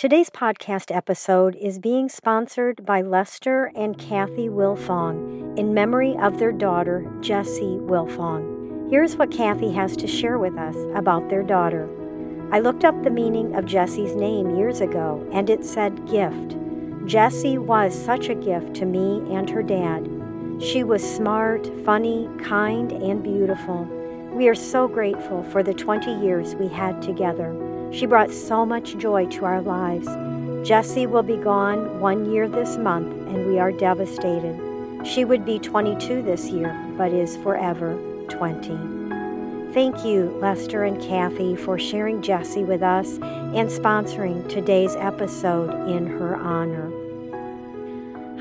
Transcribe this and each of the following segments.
Today's podcast episode is being sponsored by Lester and Kathy Wilfong in memory of their daughter, Jessi Wilfong. Here's what Kathy has to share with us about their daughter. I looked up the meaning of Jessi's name years ago, and it said gift. Jessi was such a gift to me and her dad. She was smart, funny, kind, and beautiful. We are so grateful for the 20 years we had together. She brought so much joy to our lives. Jessi will be gone one year this month, and we are devastated. She would be 22 this year, but is forever 20. Thank you, Lester and Kathy, for sharing Jessi with us and sponsoring today's episode in her honor.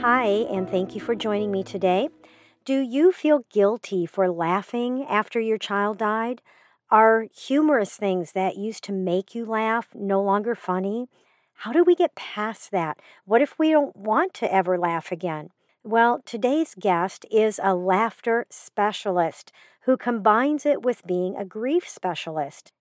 Hi, and thank you for joining me today. Do you feel guilty for laughing after your child died? Are humorous things that used to make you laugh no longer funny? How do we get past that? What if we don't want to ever laugh again? Well, today's guest is a laughter specialist who combines it with being a grief specialist.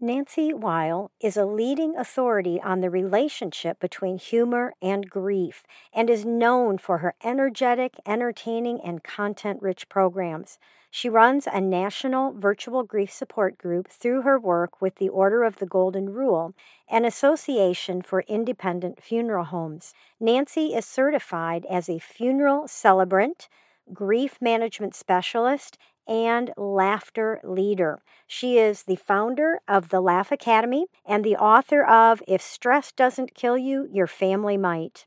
Nancy Weil is a leading authority on the relationship between humor and grief and is known for her energetic, entertaining, and content rich programs. She runs a national virtual grief support group through her work with the Order of the Golden Rule, an association for independent funeral homes. Nancy is certified as a funeral celebrant, grief management specialist, and laughter leader. She is the founder of the Laugh Academy and the author of If Stress Doesn't Kill You, Your Family Might.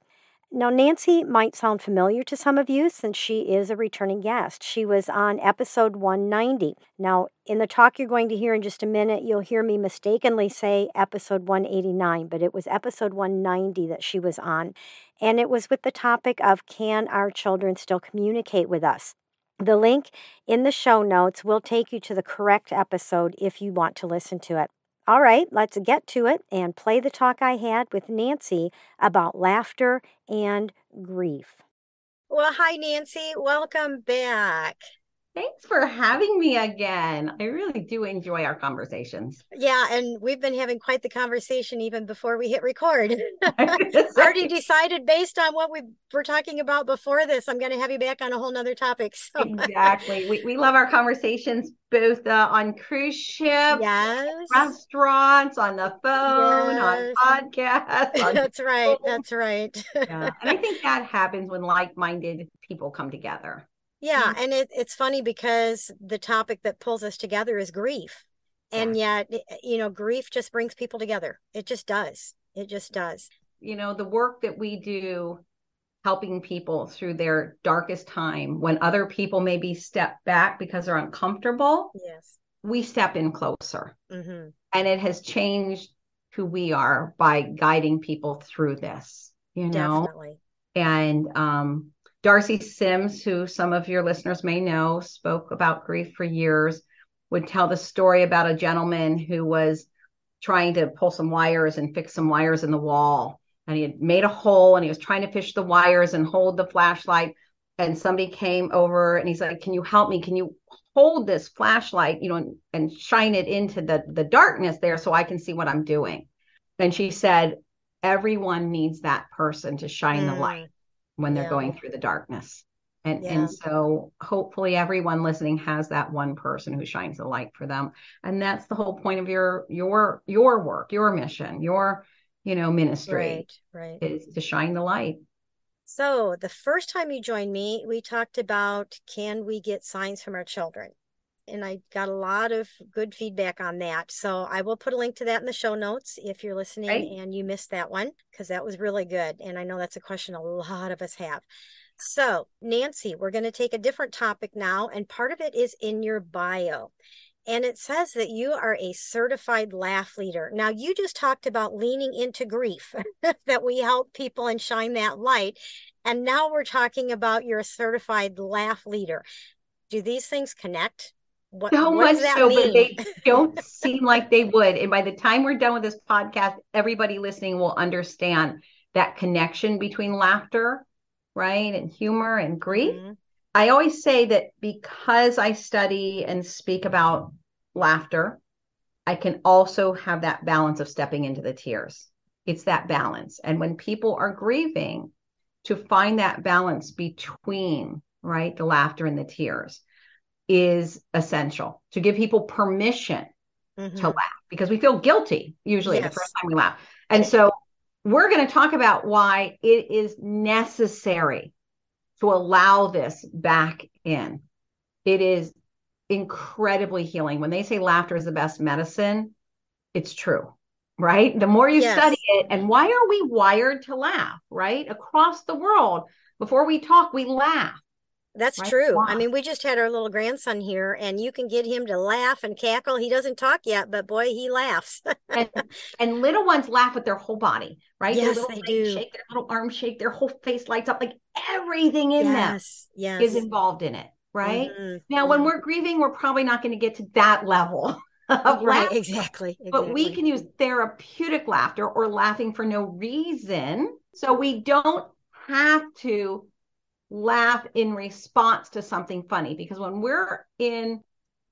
Now, Nancy might sound familiar to some of you since she is a returning guest. She was on episode 190. Now, in the talk you're going to hear in just a minute, you'll hear me mistakenly say episode 189, but it was episode 190 that she was on. And it was with the topic of Can our children still communicate with us? The link in the show notes will take you to the correct episode if you want to listen to it. All right, let's get to it and play the talk I had with Nancy about laughter and grief. Well, hi, Nancy. Welcome back. Thanks for having me again. I really do enjoy our conversations. Yeah, and we've been having quite the conversation even before we hit record. Already decided based on what we were talking about before this, I'm going to have you back on a whole nother topic. So. Exactly. We, we love our conversations both uh, on cruise ships, yes. restaurants, on the phone, yes. on podcasts. On That's right. That's right. yeah. And I think that happens when like minded people come together. Yeah, and it, it's funny because the topic that pulls us together is grief. And yet, you know, grief just brings people together. It just does. It just does. You know, the work that we do helping people through their darkest time when other people maybe step back because they're uncomfortable. Yes. We step in closer. Mm-hmm. And it has changed who we are by guiding people through this, you know? Definitely. And um Darcie Sims, who some of your listeners may know, spoke about grief for years, would tell the story about a gentleman who was trying to pull some wires and fix some wires in the wall. And he had made a hole and he was trying to fish the wires and hold the flashlight. And somebody came over and he's like, Can you help me? Can you hold this flashlight, you know, and, and shine it into the, the darkness there so I can see what I'm doing? And she said, Everyone needs that person to shine mm. the light when they're yeah. going through the darkness. And, yeah. and so hopefully everyone listening has that one person who shines the light for them. And that's the whole point of your your your work, your mission, your you know ministry right, right. is to shine the light. So the first time you joined me, we talked about can we get signs from our children? And I got a lot of good feedback on that. So I will put a link to that in the show notes if you're listening right. and you missed that one, because that was really good. And I know that's a question a lot of us have. So, Nancy, we're going to take a different topic now, and part of it is in your bio. And it says that you are a certified laugh leader. Now, you just talked about leaning into grief, that we help people and shine that light. and now we're talking about you're a certified laugh leader. Do these things connect? What, so what much so, mean? but they don't seem like they would. And by the time we're done with this podcast, everybody listening will understand that connection between laughter, right, and humor and grief. Mm-hmm. I always say that because I study and speak about laughter, I can also have that balance of stepping into the tears. It's that balance. And when people are grieving, to find that balance between, right, the laughter and the tears is essential to give people permission mm-hmm. to laugh because we feel guilty usually yes. the first time we laugh. And so we're going to talk about why it is necessary to allow this back in. It is incredibly healing. When they say laughter is the best medicine, it's true, right? The more you yes. study it, and why are we wired to laugh, right? Across the world, before we talk, we laugh. That's true. I mean, we just had our little grandson here, and you can get him to laugh and cackle. He doesn't talk yet, but boy, he laughs. and, and, little ones laugh with their whole body, right? Yes, they do. Shake their little arm, shake their whole face lights up, like everything in yes, them yes. is involved in it, right? Mm-hmm. Now, when we're grieving, we're probably not going to get to that level. right, laughter, exactly, exactly. But we can use therapeutic laughter or laughing for no reason. So we don't have to laugh in response to something funny because when we're in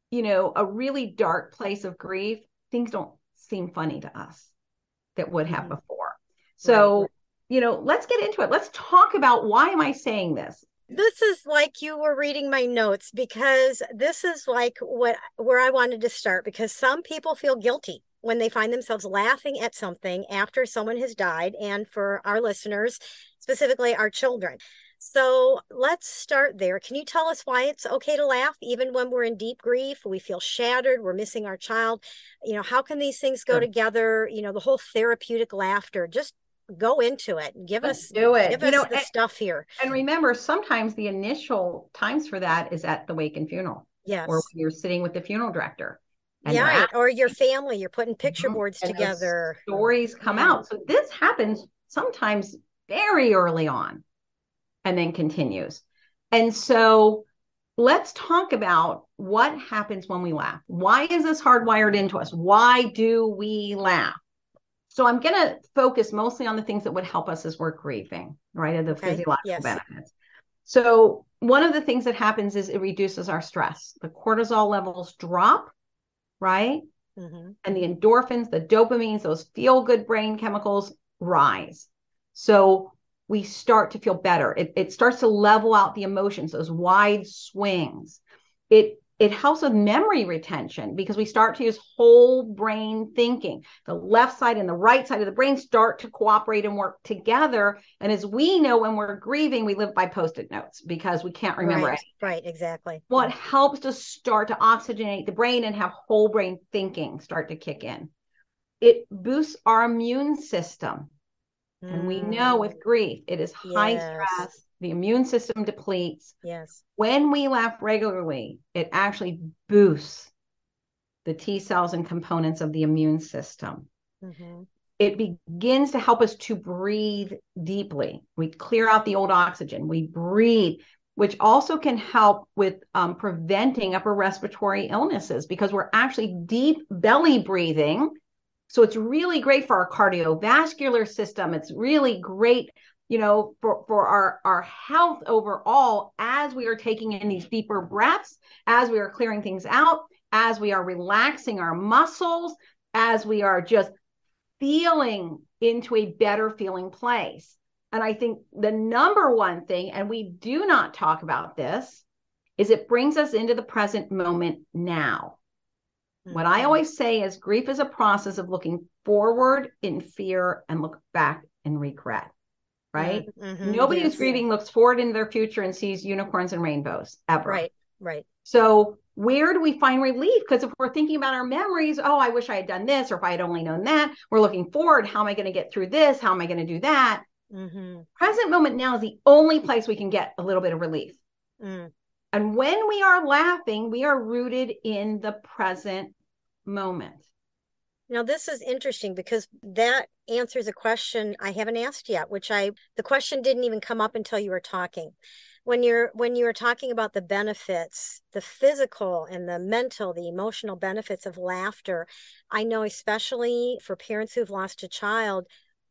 you know a really dark place of grief things don't seem funny to us that would have mm-hmm. before so right. you know let's get into it let's talk about why am i saying this this is like you were reading my notes because this is like what where i wanted to start because some people feel guilty when they find themselves laughing at something after someone has died and for our listeners specifically our children so let's start there. Can you tell us why it's okay to laugh even when we're in deep grief? We feel shattered, we're missing our child. You know, how can these things go sure. together? You know, the whole therapeutic laughter. Just go into it. Give Let's us do it. Give you us know, the and, stuff here. And remember, sometimes the initial times for that is at the wake and funeral. Yes. Or when you're sitting with the funeral director. yeah, or your family, you're putting picture mm-hmm. boards and together. Stories come yeah. out. So this happens sometimes very early on and then continues. And so let's talk about what happens when we laugh. Why is this hardwired into us? Why do we laugh? So I'm going to focus mostly on the things that would help us as we're grieving, right? Of the okay. physiological yes. benefits. So one of the things that happens is it reduces our stress. The cortisol levels drop, right? Mm-hmm. And the endorphins, the dopamines, those feel good brain chemicals rise. So we start to feel better. It, it starts to level out the emotions, those wide swings. It it helps with memory retention because we start to use whole brain thinking. The left side and the right side of the brain start to cooperate and work together. And as we know, when we're grieving, we live by post it notes because we can't remember right, it. Right, exactly. What helps to start to oxygenate the brain and have whole brain thinking start to kick in. It boosts our immune system. And we know with mm. grief, it is high yes. stress. The immune system depletes. Yes. When we laugh regularly, it actually boosts the T cells and components of the immune system. Mm-hmm. It begins to help us to breathe deeply. We clear out the old oxygen. We breathe, which also can help with um, preventing upper respiratory illnesses because we're actually deep belly breathing so it's really great for our cardiovascular system. It's really great, you know, for, for our, our health overall as we are taking in these deeper breaths, as we are clearing things out, as we are relaxing our muscles, as we are just feeling into a better feeling place. And I think the number one thing, and we do not talk about this, is it brings us into the present moment now. What I mm-hmm. always say is grief is a process of looking forward in fear and look back in regret. Right? Mm-hmm. Nobody yes. who's grieving looks forward in their future and sees unicorns and rainbows ever. Right, right. So where do we find relief? Because if we're thinking about our memories, oh, I wish I had done this, or if I had only known that, we're looking forward. How am I going to get through this? How am I going to do that? Mm-hmm. Present moment now is the only place we can get a little bit of relief. Mm. And when we are laughing, we are rooted in the present moment. Now, this is interesting because that answers a question I haven't asked yet, which I, the question didn't even come up until you were talking. When you're, when you were talking about the benefits, the physical and the mental, the emotional benefits of laughter, I know especially for parents who've lost a child,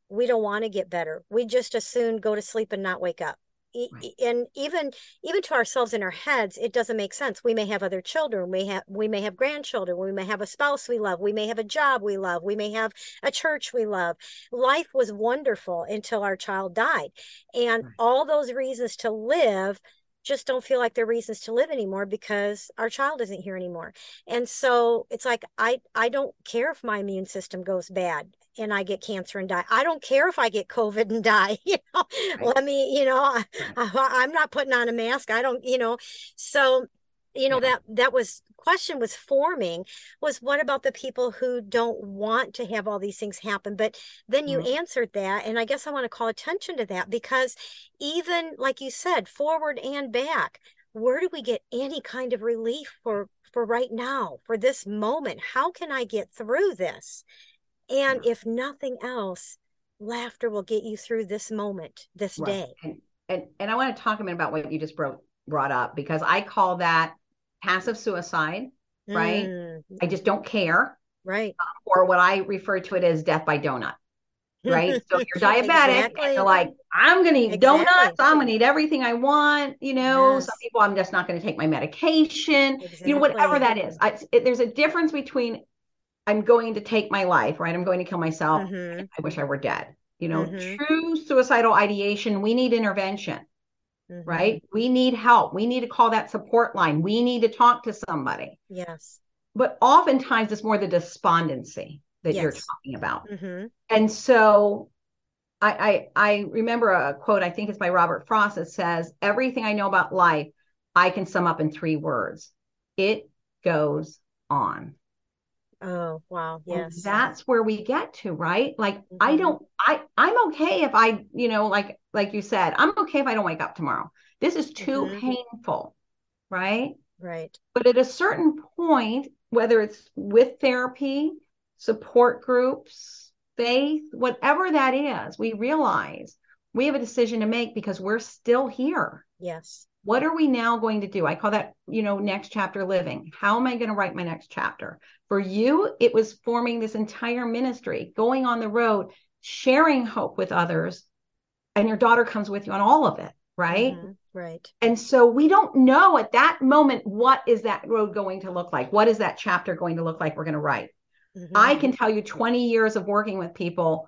we don't want to get better. We just as soon go to sleep and not wake up right. and even even to ourselves in our heads it doesn't make sense we may have other children we have we may have grandchildren we may have a spouse we love we may have a job we love we may have a church we love life was wonderful until our child died and right. all those reasons to live just don't feel like they're reasons to live anymore because our child isn't here anymore and so it's like i i don't care if my immune system goes bad and I get cancer and die. I don't care if I get COVID and die. You know, right. let me, you know, I, am not putting on a mask. I don't, you know, so you know yeah. that that was question was forming was what about the people who don't want to have all these things happen but then you mm-hmm. answered that and i guess i want to call attention to that because even like you said forward and back where do we get any kind of relief for for right now for this moment how can i get through this and if nothing else, laughter will get you through this moment, this right. day. And, and, and I want to talk a minute about what you just brought brought up because I call that passive suicide, right? Mm. I just don't care. Right. Uh, or what I refer to it as death by donut. Right. so you're diabetic exactly. and you're like, I'm gonna eat exactly. donuts, I'm gonna eat everything I want, you know. Yes. Some people I'm just not gonna take my medication, exactly. you know, whatever that is. I, it, there's a difference between I'm going to take my life, right? I'm going to kill myself. Mm-hmm. I wish I were dead. You know, mm-hmm. true suicidal ideation, we need intervention, mm-hmm. right? We need help. We need to call that support line. We need to talk to somebody. Yes. But oftentimes it's more the despondency that yes. you're talking about. Mm-hmm. And so I, I I remember a quote, I think it's by Robert Frost that says, everything I know about life, I can sum up in three words. It goes on. Oh, wow. Yes. And that's where we get to, right? Like mm-hmm. I don't I I'm okay if I, you know, like like you said, I'm okay if I don't wake up tomorrow. This is too mm-hmm. painful, right? Right. But at a certain point, whether it's with therapy, support groups, faith, whatever that is, we realize we have a decision to make because we're still here. Yes what are we now going to do? I call that you know next chapter living. How am i going to write my next chapter? For you it was forming this entire ministry going on the road sharing hope with others and your daughter comes with you on all of it right? Mm-hmm. right. And so we don't know at that moment what is that road going to look like? What is that chapter going to look like we're going to write? Mm-hmm. i can tell you 20 years of working with people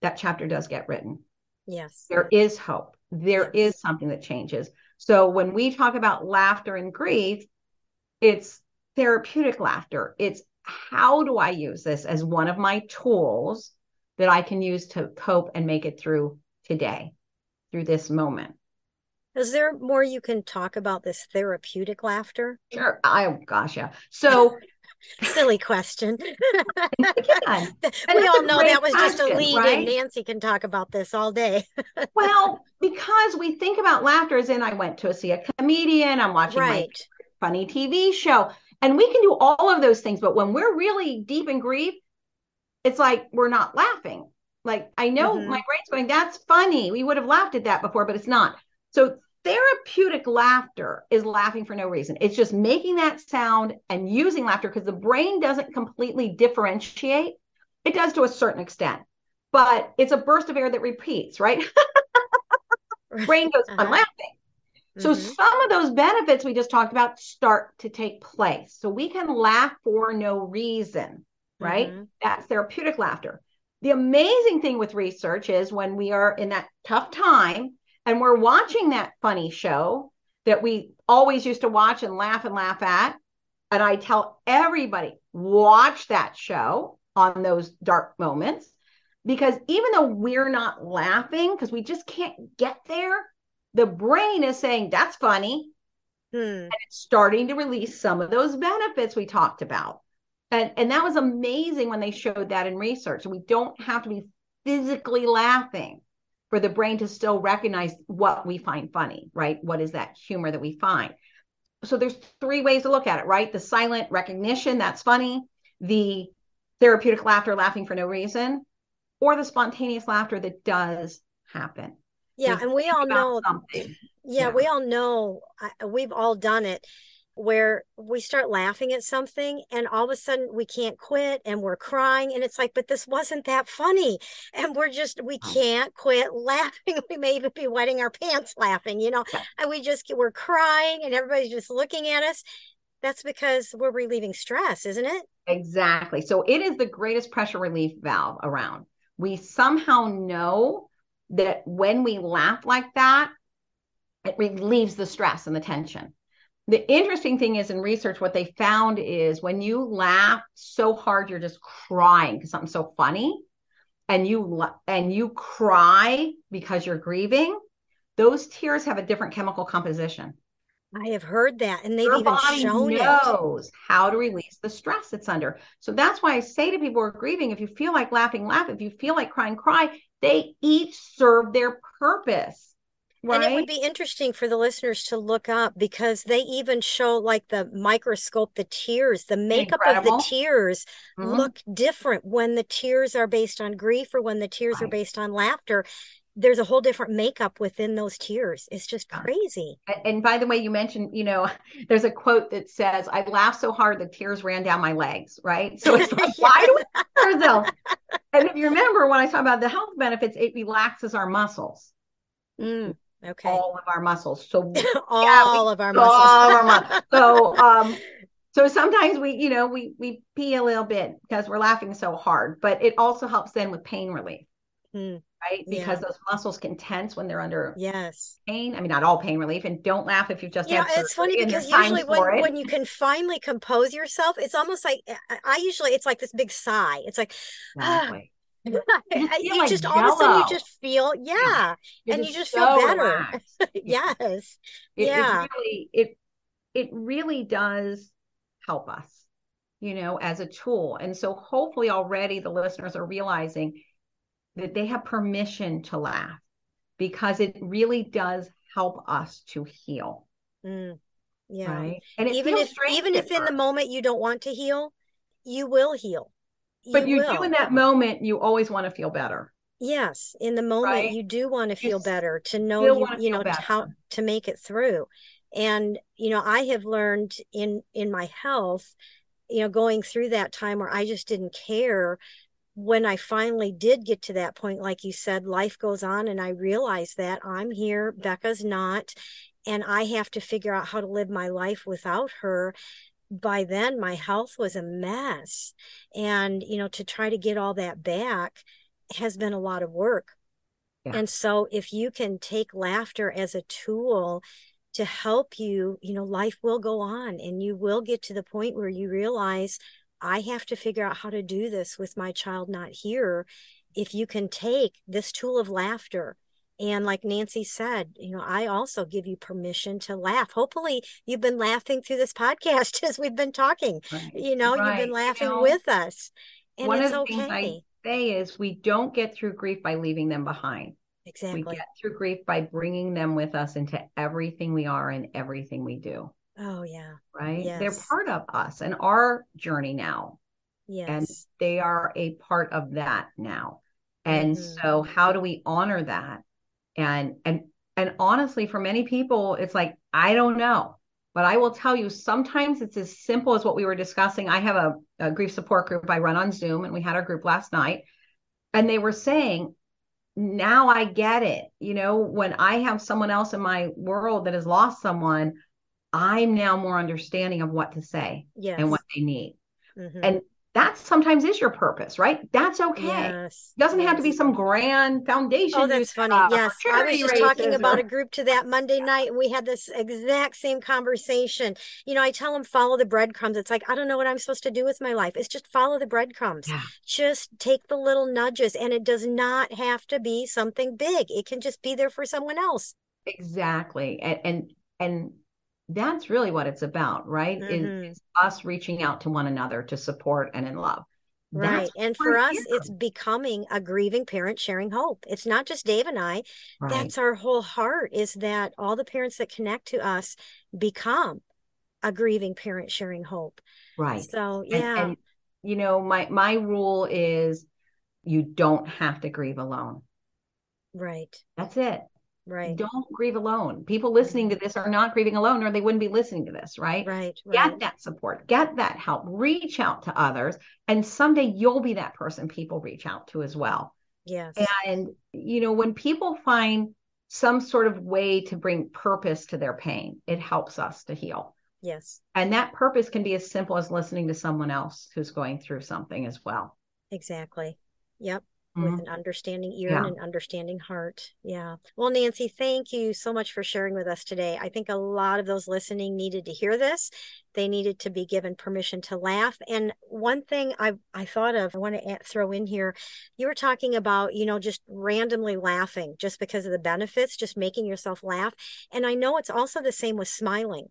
that chapter does get written. Yes. There is hope there is something that changes. So when we talk about laughter and grief, it's therapeutic laughter. It's how do I use this as one of my tools that I can use to cope and make it through today, through this moment. Is there more you can talk about this therapeutic laughter? Sure. I oh gosh, yeah. So silly question. we all know that was just a lead right? and Nancy can talk about this all day. well, because we think about laughter as in I went to see a comedian, I'm watching right. my funny TV show. And we can do all of those things, but when we're really deep in grief, it's like we're not laughing. Like I know mm-hmm. my brain's going, that's funny. We would have laughed at that before, but it's not. So therapeutic laughter is laughing for no reason. It's just making that sound and using laughter because the brain doesn't completely differentiate. It does to a certain extent, but it's a burst of air that repeats, right? brain goes, I'm uh-huh. laughing. So mm-hmm. some of those benefits we just talked about start to take place. So we can laugh for no reason, right? Mm-hmm. That's therapeutic laughter. The amazing thing with research is when we are in that tough time, and we're watching that funny show that we always used to watch and laugh and laugh at. And I tell everybody, watch that show on those dark moments because even though we're not laughing because we just can't get there, the brain is saying that's funny. Hmm. And it's starting to release some of those benefits we talked about. And, and that was amazing when they showed that in research. We don't have to be physically laughing for the brain to still recognize what we find funny, right? What is that humor that we find? So there's three ways to look at it, right? The silent recognition, that's funny. The therapeutic laughter, laughing for no reason, or the spontaneous laughter that does happen. Yeah, and we all know. Yeah, yeah, we all know. We've all done it where we start laughing at something and all of a sudden we can't quit and we're crying and it's like but this wasn't that funny. And we're just we oh. can't quit laughing. We may even be wetting our pants laughing you know? And we just we're crying and everybody's just looking at us. That's because we're relieving stress isn't it? Exactly. So it is the greatest pressure relief valve around. We somehow know that when we laugh like that it relieves the stress and the tension the interesting thing is in research what they found is when you laugh so hard you're just crying because something's so funny and you and you cry because you're grieving those tears have a different chemical composition. I have heard that and they've Your even body shown knows it. how to release the stress it's under. So that's why i say to people who are grieving if you feel like laughing laugh. If you feel like crying cry. They each serve their purpose Right. And it would be interesting for the listeners to look up because they even show like the microscope, the tears, the makeup Incredible. of the tears mm-hmm. look different when the tears are based on grief or when the tears right. are based on laughter. There's a whole different makeup within those tears. It's just crazy. And by the way, you mentioned, you know, there's a quote that says, I laughed so hard the tears ran down my legs, right? So it's like, why do we ourselves? And if you remember when I talk about the health benefits, it relaxes our muscles. Mm. Okay. All of our muscles. So all yeah, of our muscles. All of our muscles. So um so sometimes we, you know, we we pee a little bit because we're laughing so hard, but it also helps then with pain relief. Hmm. Right? Because yeah. those muscles can tense when they're under yes pain. I mean, not all pain relief, and don't laugh if you've just yeah. It's funny because usually when, when you can finally compose yourself, it's almost like I usually it's like this big sigh. It's like exactly. you, you like just jello. all of a sudden you just feel yeah, yeah. and you just so feel better. yes. It, yeah. it really it it really does help us you know as a tool. And so hopefully already the listeners are realizing that they have permission to laugh because it really does help us to heal. Mm, yeah. Right? And even if even if in the moment you don't want to heal you will heal but you, you do in that moment you always want to feel better. Yes in the moment right? you do want to feel you better to know you, you know how to make it through. And you know i have learned in in my health you know going through that time where i just didn't care when i finally did get to that point like you said life goes on and i realized that i'm here becca's not and i have to figure out how to live my life without her by then my health was a mess and you know to try to get all that back has been a lot of work yeah. and so if you can take laughter as a tool to help you you know life will go on and you will get to the point where you realize i have to figure out how to do this with my child not here if you can take this tool of laughter and like Nancy said, you know, I also give you permission to laugh. Hopefully, you've been laughing through this podcast as we've been talking. Right. You know, right. you've been laughing you know, with us. And one it's of the okay. things I say is we don't get through grief by leaving them behind. Exactly. We get through grief by bringing them with us into everything we are and everything we do. Oh, yeah. Right? Yes. They're part of us and our journey now. Yes. And they are a part of that now. And mm-hmm. so, how do we honor that? And and and honestly for many people it's like i don't know. But i will tell you sometimes it's as simple as what we were discussing. I have a, a grief support group. I run on zoom and we had our group last night. And they were saying now i get it. You know when i have someone else in my world that has lost someone i'm now more understanding of what to say yes. and what they need. Mm-hmm. and that sometimes is your purpose, right? That's okay. Yes, it doesn't yes. have to be some grand foundation. Oh, that's funny. Yes. I was just talking about a group to that Monday night and we had this exact same conversation. You know, I tell them follow the breadcrumbs. It's like, I don't know what I'm supposed to do with my life. It's just follow the breadcrumbs. Yeah. Just take the little nudges and it does not have to be something big. It can just be there for someone else. Exactly. And and and that's really what it's about, right? Mm-hmm. Is, is, us reaching out to one another to support and in love. Right. That's and for us, here. it's becoming a grieving parent sharing hope. It's not just Dave and I. Right. That's our whole heart is that all the parents that connect to us become a grieving parent sharing hope. Right. So, yeah. And, and you know, my my rule is you don't have to grieve alone. Right. That's it. Right. Don't grieve alone. People listening to this are not grieving alone, or they wouldn't be listening to this, right? Right. Get that support, get that help, reach out to others. And someday you'll be that person people reach out to as well. Yes. And, you know, when people find some sort of way to bring purpose to their pain, it helps us to heal. Yes. And that purpose can be as simple as listening to someone else who's going through something as well. Exactly. Yep. With mm-hmm. an understanding ear Yeah. and an understanding heart. Yeah. Well, Nancy, thank you so much for sharing with us today. I think a lot of those listening needed to hear this. They needed to be given permission to laugh. And one thing I I thought of, I want to add, throw in here. You were talking about, you know, just randomly laughing just because of the benefits, just making yourself laugh. And I know it's also the same with smiling.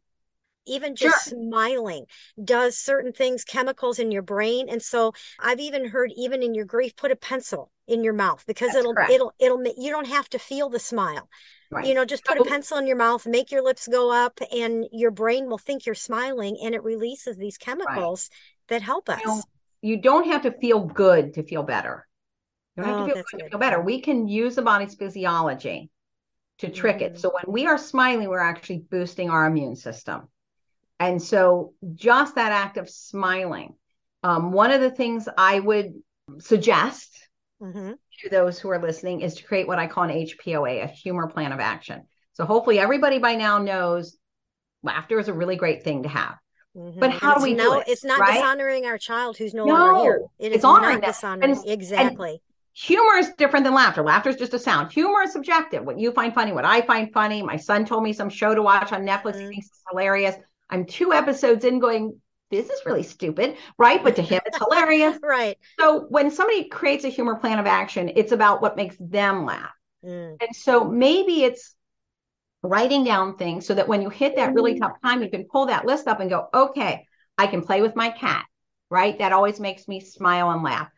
Even just smiling does certain things, chemicals in your brain. And so I've even heard, even in your grief, put a pencil in your mouth because That's it'll correct. it'll it'll you don't have to feel the smile. Right. You know, just put a pencil in your mouth, make your lips go up, and your brain will think you're smiling, and it releases these chemicals that help us. you know, you don't have to feel good to feel better. You don't Oh, have to feel that's good to feel better. We can use the body's physiology to trick Mhm. it. So when we are smiling, we're actually boosting our immune system. And so just that act of smiling. Um, one of the things I would suggest hmm to those who are listening is to create what I call an HPOA, a humor plan of action. So hopefully everybody by now knows laughter is a really great thing to have. But how do we do it, it's not right? dishonoring our child who's no, longer here. No, It it's is honoring not dishonoring. And- and- exactly. humor is different than laughter. Laughter is just a sound. Humor is subjective. What you find funny, what I find funny. My son told me some show to watch on Netflix. He Mhm. thinks it's hilarious. I'm two episodes in going, this is really stupid, right? But to him, it's hilarious. right. So when somebody creates a humor plan of action, it's about what makes them laugh. Mm, And so maybe it's writing down things so that when you hit that really tough time, you can pull that list up and go, okay, I can play with my cat, right? That always makes me smile and laugh.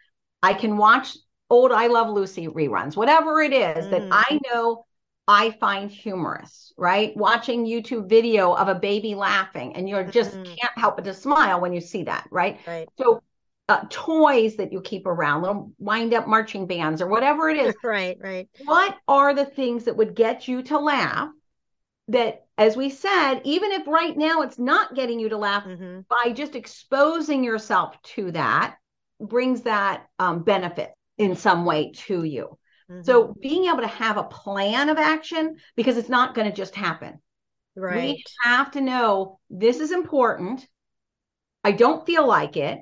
I can watch old I Love Lucy reruns, whatever it is that Mhm. I know I find humorous, right? Watching YouTube video of a baby laughing and you just Mhm. can't help but to smile when you see that, right? right. So uh, toys that you keep around, little wind up marching bands or whatever it is, right. Right. what are the things that would get you to laugh that as we said even if right now it's not getting you to laugh hmm by just exposing yourself to that brings that um, benefit in some way to you Mm-hmm. so being able to have a plan of action because it's not going to just happen right. we have to know this is important i don't feel like it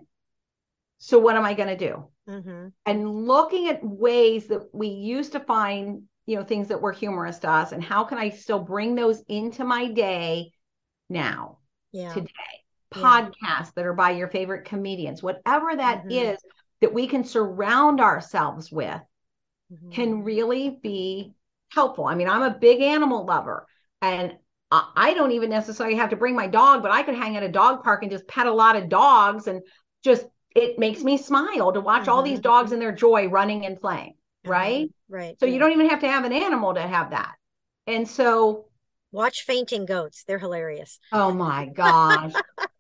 so what am i going to do hmm and looking at ways that we used to find you know things that were humorous to us and how can i still bring those into my day now Yeah. today Yeah. podcasts that are by your favorite comedians whatever that is Mhm. that we can surround ourselves with Mhm. can really be helpful i mean i'm a big animal lover and I don't even necessarily have to bring my dog, but I could hang at a dog park and just pet a lot of dogs and just it makes me smile to watch all these Mhm. dogs in their joy running and playing, Uh-huh. right? Right. So yeah. you don't even have to have an animal to have that. And so, watch fainting goats. They're hilarious. oh my gosh,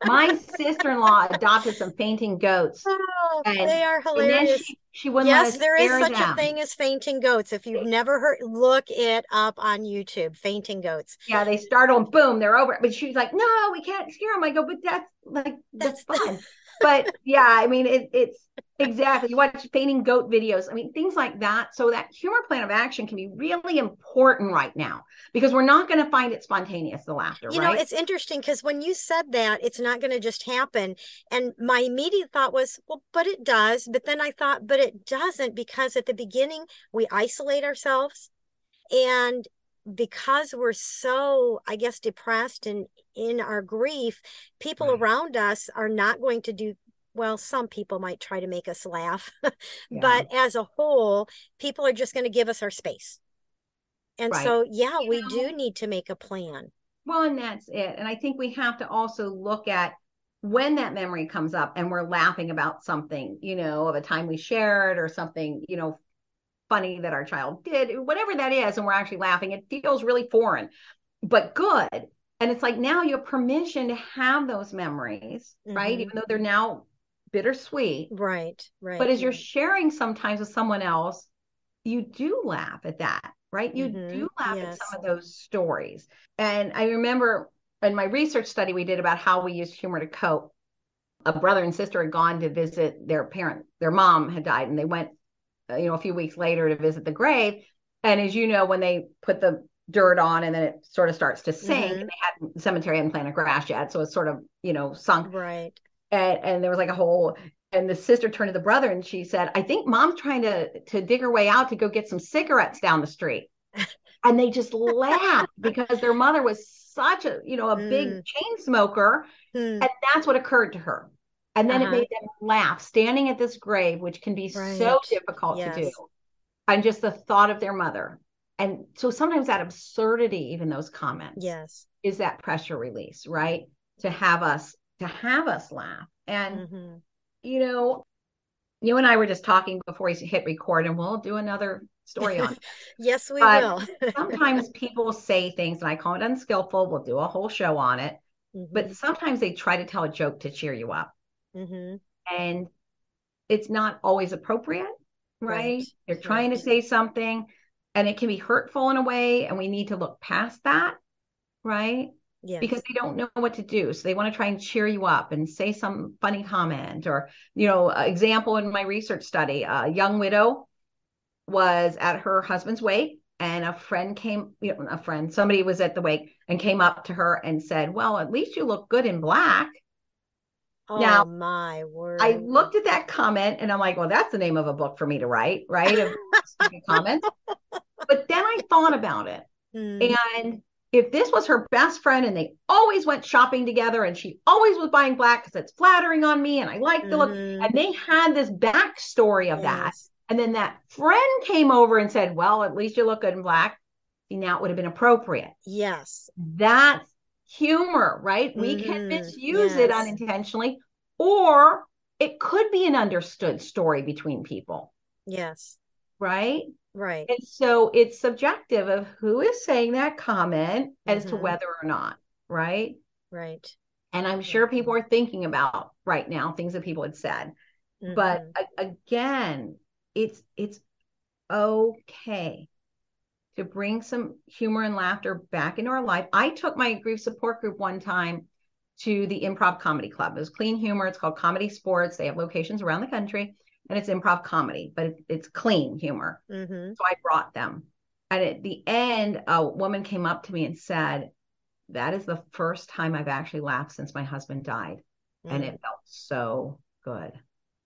my sister-in-law adopted some fainting goats. Oh, And- they are hilarious. she, she wouldn't let Yes, there is such them. a thing as fainting goats. If you've never heard, look it up on YouTube. Fainting goats. Yeah, they startle and boom, they're over. But she's like, no, we can't scare them. I go, but that's like that's, That's fun. but yeah, I mean, it, it's exactly. You watch fainting goat videos. I mean, things like that. So that humor plan of action can be really important right now because we're not going to find it spontaneous. The laughter, You right? know, it's interesting because when you said that, it's not going to just happen. And my immediate thought was, well, but it does. But then I thought, but it doesn't because at the beginning, we isolate ourselves. And because we're so, I guess, depressed and in our grief, people Right. around us are not going to do. Well, some people might try to make us laugh, Yeah. but as a whole, people are just going to give us our space. And Right. so, yeah, You we know- do need to make a plan. Well, and that's it. And I think we have to also look at when that memory comes up and we're laughing about something, you know, of a time we shared or something, you know, funny that our child did, whatever that is, and we're actually laughing, it feels really foreign, but good. And it's like now you have permission to have those memories, right? Mhm. Even though they're now bittersweet. Right, right. But as you're sharing sometimes with someone else, you do laugh at that, right? You Mhm, do laugh yes. at some of those stories. And I remember in my research study we did about how we use humor to cope. A brother and sister had gone to visit their parent, their mom had died, and they went, uh, you know, a few weeks later to visit the grave. And as you know, when they put the dirt on and then it sort of starts to sink, Mhm. and they hadn't cemetery hadn't planted grass yet, so it's sort of, you know, sunk right. And, and there was like a whole and the sister turned to the brother and she said i think mom's trying to to dig her way out to go get some cigarettes down the street and they just laughed because their mother was such a you know a big Mm. chain smoker Hmm, and that's what occurred to her and then Uh-huh. it made them laugh standing at this grave which can be so Right. difficult to do and just the thought of their mother and so sometimes that absurdity even those comments Yes. is that pressure release right to have us to have us laugh and Mhm. you know, you and I were just talking before we hit record, and we'll do another story on. Yes, we But will. sometimes people say things, and I call it unskillful. We'll do a whole show on it. But sometimes they try to tell a joke to cheer you up, Mhm. and it's not always appropriate, right? Right, They're trying to say something, and it can be hurtful in a way, and we need to look past that, right? Yes. because they don't know what to do. So they want to try and cheer you up and say some funny comment or, you know, example in my research study, a young widow was at her husband's wake and a friend came, you know, a friend, somebody was at the wake and came up to her and said, well, at least you look good in black. oh now, my word. I looked at that comment and I'm like, well, that's the name of a book for me to write, right? Comments. But then I thought about it. Hmm, And if this was her best friend and they always went shopping together and she always was buying black because it's flattering on me and I like the look, and they had this backstory of that. And then that friend came over and said, Well, at least you look good in black. See, now it would have been appropriate. Yes. That's humor, right? We can Mhm, misuse it unintentionally, or it could be an understood story between people, Yes. right? Right. And so it's subjective of who is saying that comment as to Mhm. whether or not, right? Right. And I'm sure people are thinking about right now things that people had said. But Mhm. a- again, it's it's okay to bring some humor and laughter back into our life. I took my grief support group one time to the improv comedy club. It was clean humor. It's called ComedySportz. They have locations around the country and it's improv comedy, but it, it's clean humor. Mhm. So I brought them. And at the end, a woman came up to me and said, That is the first time I've actually laughed since my husband died. And Mm. it felt so good.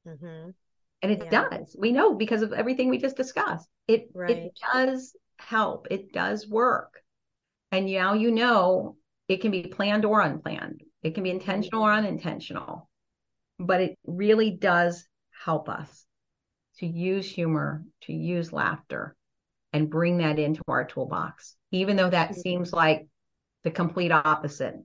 Mhm. And it Yeah. does. We know because of everything we just discussed. It it does help. It does work. And now you know it can be planned or unplanned. It can be intentional or unintentional. But it really does help us to use humor, to use laughter, and bring that into our toolbox, even though that seems like the complete opposite.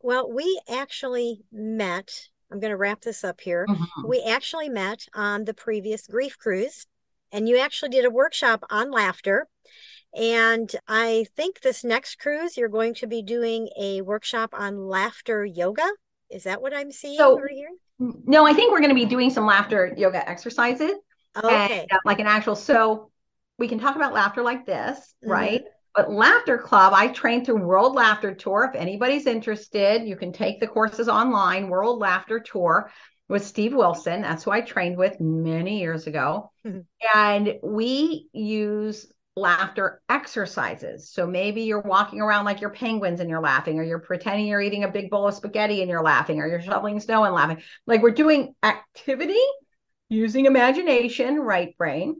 Well, we actually met. I'm going to wrap this up here. Mhm. We actually met on the previous grief cruise, and you actually did a workshop on laughter. And I think this next cruise, you're going to be doing a workshop on laughter yoga. Is that what I'm seeing So- over here? No, I think we're going to be doing some laughter yoga exercises. Okay. and, uh, like an actual so we can talk about laughter like this Mhm. right but laughter club i trained through world laughter tour if anybody's interested you can take the courses online world laughter tour with steve wilson that's who i trained with many years ago Mhm. and we use laughter exercises so maybe you're walking around like you're penguins and you're laughing or you're pretending you're eating a big bowl of spaghetti and you're laughing or you're shoveling snow and laughing like we're doing activity using imagination, right brain,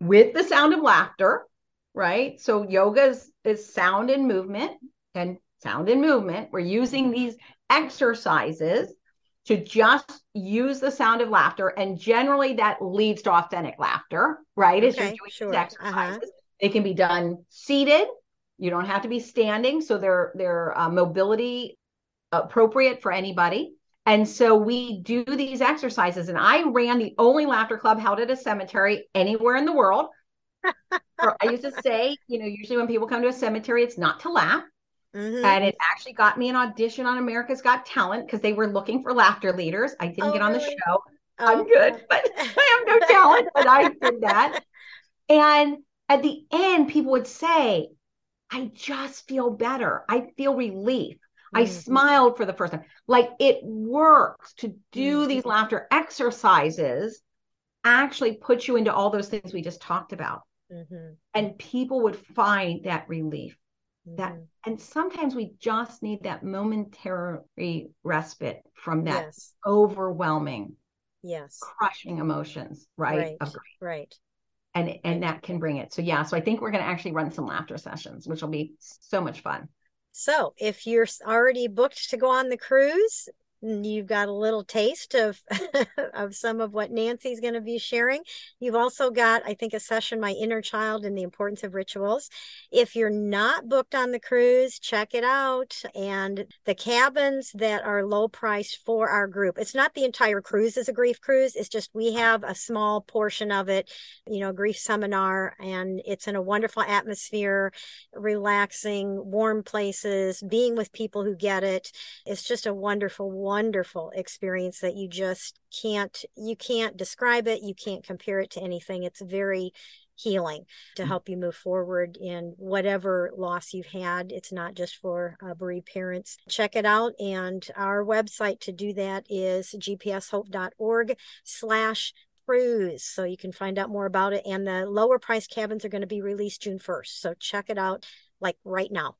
with the sound of laughter, right? So yoga is, is sound and movement and sound and movement. We're using these exercises to just use the sound of laughter. And generally that leads to authentic laughter, right? As you're Okay, doing these sure. Uh-huh. exercises. They can be done seated. You don't have to be standing. So they're, they're uh, mobility appropriate for anybody. And so we do these exercises. And I ran the only laughter club held at a cemetery anywhere in the world. I used to say, you know, usually when people come to a cemetery, it's not to laugh. Mm-hmm. And it actually got me an audition on America's Got Talent because they were looking for laughter leaders. I didn't oh, get on really? the show. Oh. I'm good, but I have no talent, but I did that. And at the end, people would say, I just feel better. I feel relief. Mm-hmm. I smiled for the first time. Like it works to do mm-hmm. these laughter exercises, actually put you into all those things we just talked about. Mm-hmm. And people would find that relief. That mm-hmm. and sometimes we just need that momentary respite from that yes. overwhelming, yes, crushing emotions, right? Right. Right and and that can bring it so yeah so i think we're going to actually run some laughter sessions which will be so much fun so if you're already booked to go on the cruise you've got a little taste of of some of what Nancy's going to be sharing. You've also got, I think, a session, My Inner Child and the Importance of Rituals. If you're not booked on the cruise, check it out. And the cabins that are low priced for our group, it's not the entire cruise is a grief cruise. It's just we have a small portion of it, you know, grief seminar, and it's in a wonderful atmosphere, relaxing, warm places, being with people who get it. It's just a wonderful, wonderful wonderful experience that you just can't you can't describe it you can't compare it to anything. It's very healing to mm. help you move forward in whatever loss you've had. It's not just for uh, bereaved parents. Check it out and our website to do that is gpshope.org slash cruise so you can find out more about it and the lower price cabins are going to be released june 1st so check it out like right now.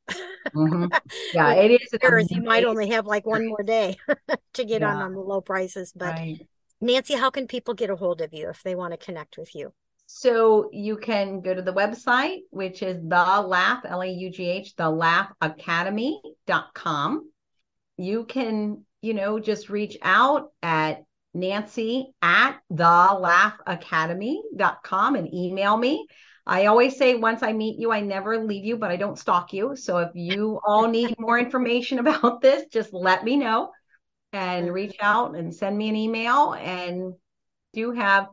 mm-hmm. Yeah, it is. Whereas you might only have like one more day to get yeah. on on the low prices. But right. Nancy, how can people get a hold of you if they want to connect with you? So you can go to the website, which is the laugh, L A U G H, the laugh academy.com. You can, you know, just reach out at Nancy at the laugh academy.com and email me. I always say once I meet you, I never leave you, but I don't stalk you. So if you all need more information about this, just let me know and reach out and send me an email. And do have,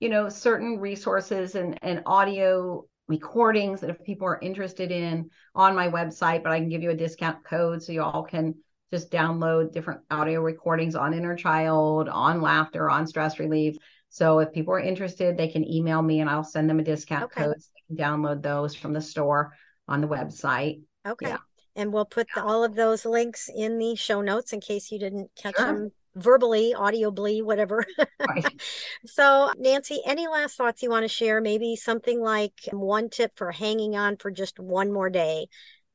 you know, certain resources and, and audio recordings that if people are interested in on my website, but I can give you a discount code so you all can just download different audio recordings on inner child, on laughter, on stress relief so if people are interested, they can email me and I'll send them a discount okay. code. So they can download those from the store on the website. Okay. Yeah. And we'll put the, all of those links in the show notes in case you didn't catch sure. them verbally, audibly, whatever. Right. so, Nancy, any last thoughts you want to share? Maybe something like one tip for hanging on for just one more day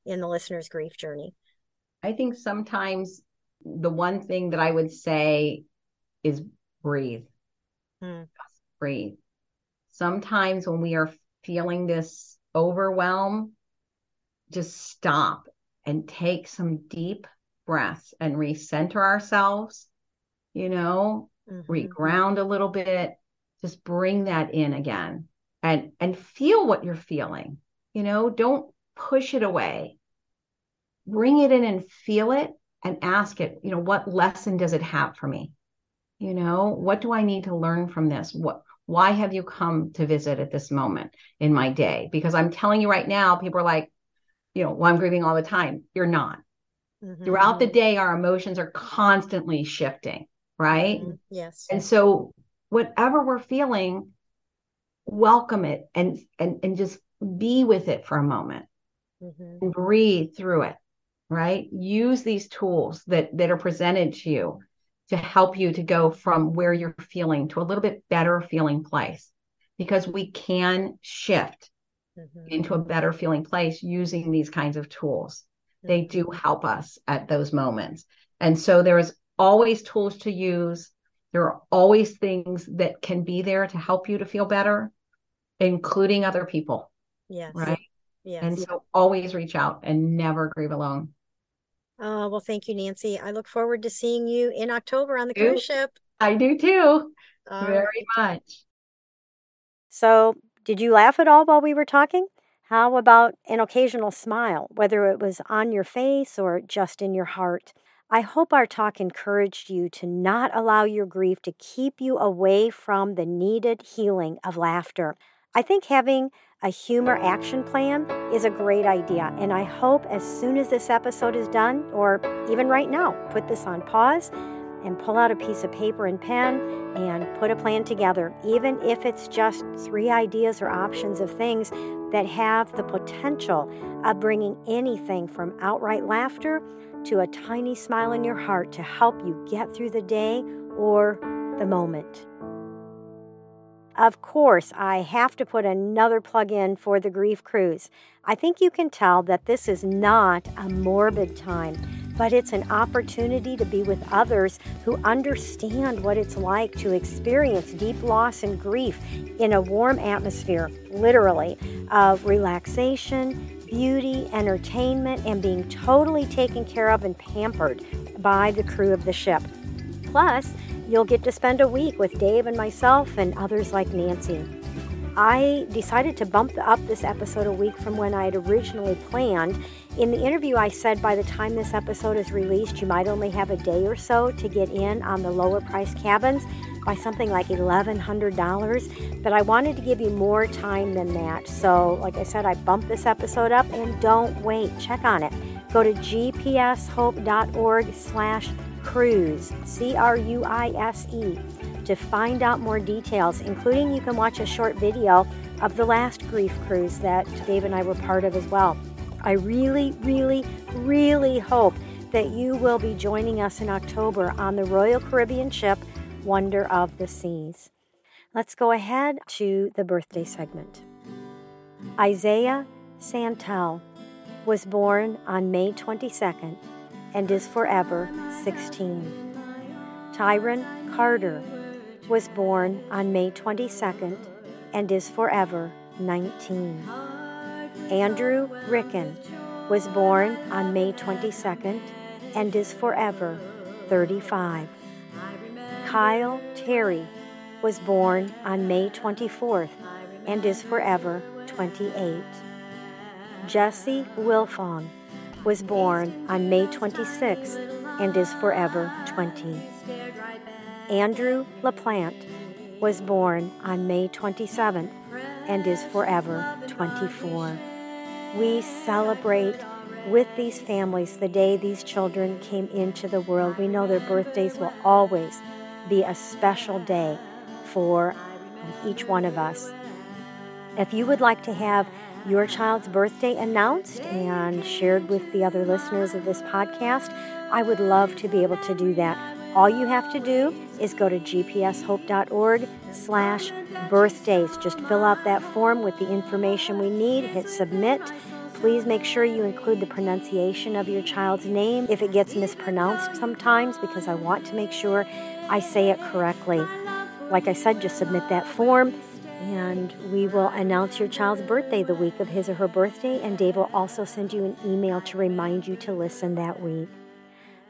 in the listener's grief journey. I think sometimes the one thing that I would say is breathe. Mm. breathe. Sometimes when we are feeling this overwhelm, just stop and take some deep breaths and recenter ourselves, you know, mm-hmm. reground a little bit, just bring that in again and and feel what you're feeling. You know, don't push it away. Bring it in and feel it and ask it, you know, what lesson does it have for me? You know what do i need to learn from this? What why have you come to visit at this moment in my day? Because i'm telling you right now people are like you know well i'm grieving all the time. You're not. Mm-hmm. throughout the day our emotions are constantly shifting right? Mm-hmm. yes. And so whatever we're feeling welcome it and and and just be with it for a moment. Mm-hmm. and breathe through it right? Use these tools that that are presented to you to help you to go from where you're feeling to a little bit better feeling place because we can shift mm-hmm. into a better feeling place using these kinds of tools. Mm-hmm. They do help us at those moments. And so there is always tools to use. There are always things that can be there to help you to feel better, including other people. Yes. Right. Yes. And so always reach out and never grieve alone. Oh, well, thank you, Nancy. I look forward to seeing you in October on the cruise ship. I do too. Um, Very much. So, did you laugh at all while we were talking? How about an occasional smile, whether it was on your face or just in your heart? I hope our talk encouraged you to not allow your grief to keep you away from the needed healing of laughter. I think having a humor action plan is a great idea. And I hope as soon as this episode is done, or even right now, put this on pause and pull out a piece of paper and pen and put a plan together, even if it's just three ideas or options of things that have the potential of bringing anything from outright laughter to a tiny smile in your heart to help you get through the day or the moment. Of course, I have to put another plug in for the Grief Cruise. I think you can tell that this is not a morbid time, but it's an opportunity to be with others who understand what it's like to experience deep loss and grief in a warm atmosphere, literally, of relaxation, beauty, entertainment, and being totally taken care of and pampered by the crew of the ship. Plus, you'll get to spend a week with Dave and myself and others like Nancy. I decided to bump up this episode a week from when I had originally planned. In the interview, I said by the time this episode is released, you might only have a day or so to get in on the lower price cabins by something like $1,100. But I wanted to give you more time than that. So, like I said, I bumped this episode up and don't wait. Check on it. Go to gpshope.org slash cruise, C R U I S E, to find out more details, including you can watch a short video of the last grief cruise that Dave and I were part of as well. I really, really, really hope that you will be joining us in October on the Royal Caribbean ship Wonder of the Seas. Let's go ahead to the birthday segment. Isaiah Santel was born on May 22nd and is forever 16. Tyron Carter was born on May 22nd and is forever 19. Andrew Ricken was born on May 22nd and is forever 35. Kyle Terry was born on May 24th and is forever 28. Jessi Wilfong was born on May 26th and is forever 20. Andrew LaPlante was born on May 27th and is forever 24. We celebrate with these families the day these children came into the world. We know their birthdays will always be a special day for each one of us. If you would like to have your child's birthday announced and shared with the other listeners of this podcast, I would love to be able to do that. All you have to do is go to gpshope.org slash birthdays. Just fill out that form with the information we need, hit submit. Please make sure you include the pronunciation of your child's name if it gets mispronounced sometimes because I want to make sure I say it correctly. Like I said, just submit that form and we will announce your child's birthday the week of his or her birthday, and Dave will also send you an email to remind you to listen that week.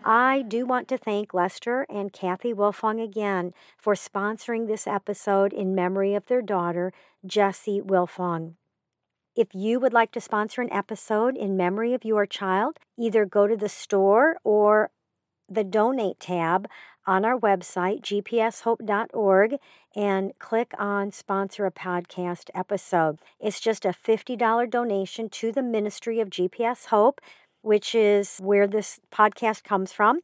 I do want to thank Lester and Kathy Wilfong again for sponsoring this episode in memory of their daughter, Jessi Wilfong. If you would like to sponsor an episode in memory of your child, either go to the store or the donate tab on our website, gpshope.org, and click on Sponsor a Podcast episode. It's just a $50 donation to the Ministry of GPS Hope, which is where this podcast comes from.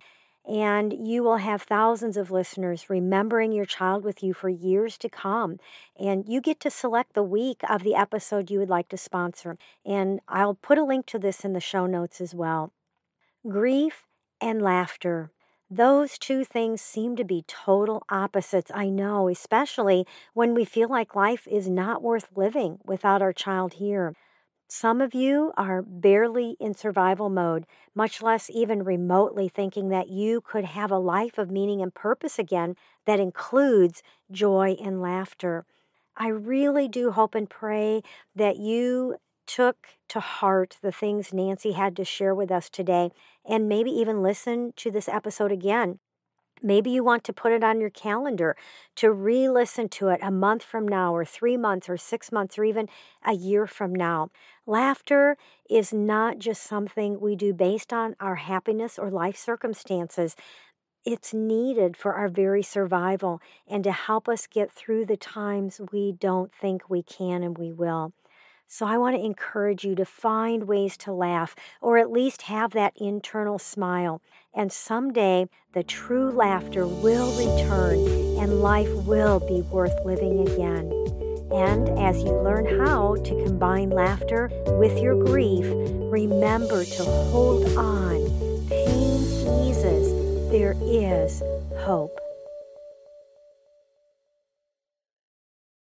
And you will have thousands of listeners remembering your child with you for years to come. And you get to select the week of the episode you would like to sponsor. And I'll put a link to this in the show notes as well. Grief and laughter. Those two things seem to be total opposites, I know, especially when we feel like life is not worth living without our child here. Some of you are barely in survival mode, much less even remotely thinking that you could have a life of meaning and purpose again that includes joy and laughter. I really do hope and pray that you took to heart the things Nancy had to share with us today, and maybe even listen to this episode again. Maybe you want to put it on your calendar to re listen to it a month from now, or three months, or six months, or even a year from now. Laughter is not just something we do based on our happiness or life circumstances. It's needed for our very survival and to help us get through the times we don't think we can and we will. So I want to encourage you to find ways to laugh or at least have that internal smile. And someday the true laughter will return and life will be worth living again. And as you learn how to combine laughter with your grief, remember to hold on. Pain eases. There is hope.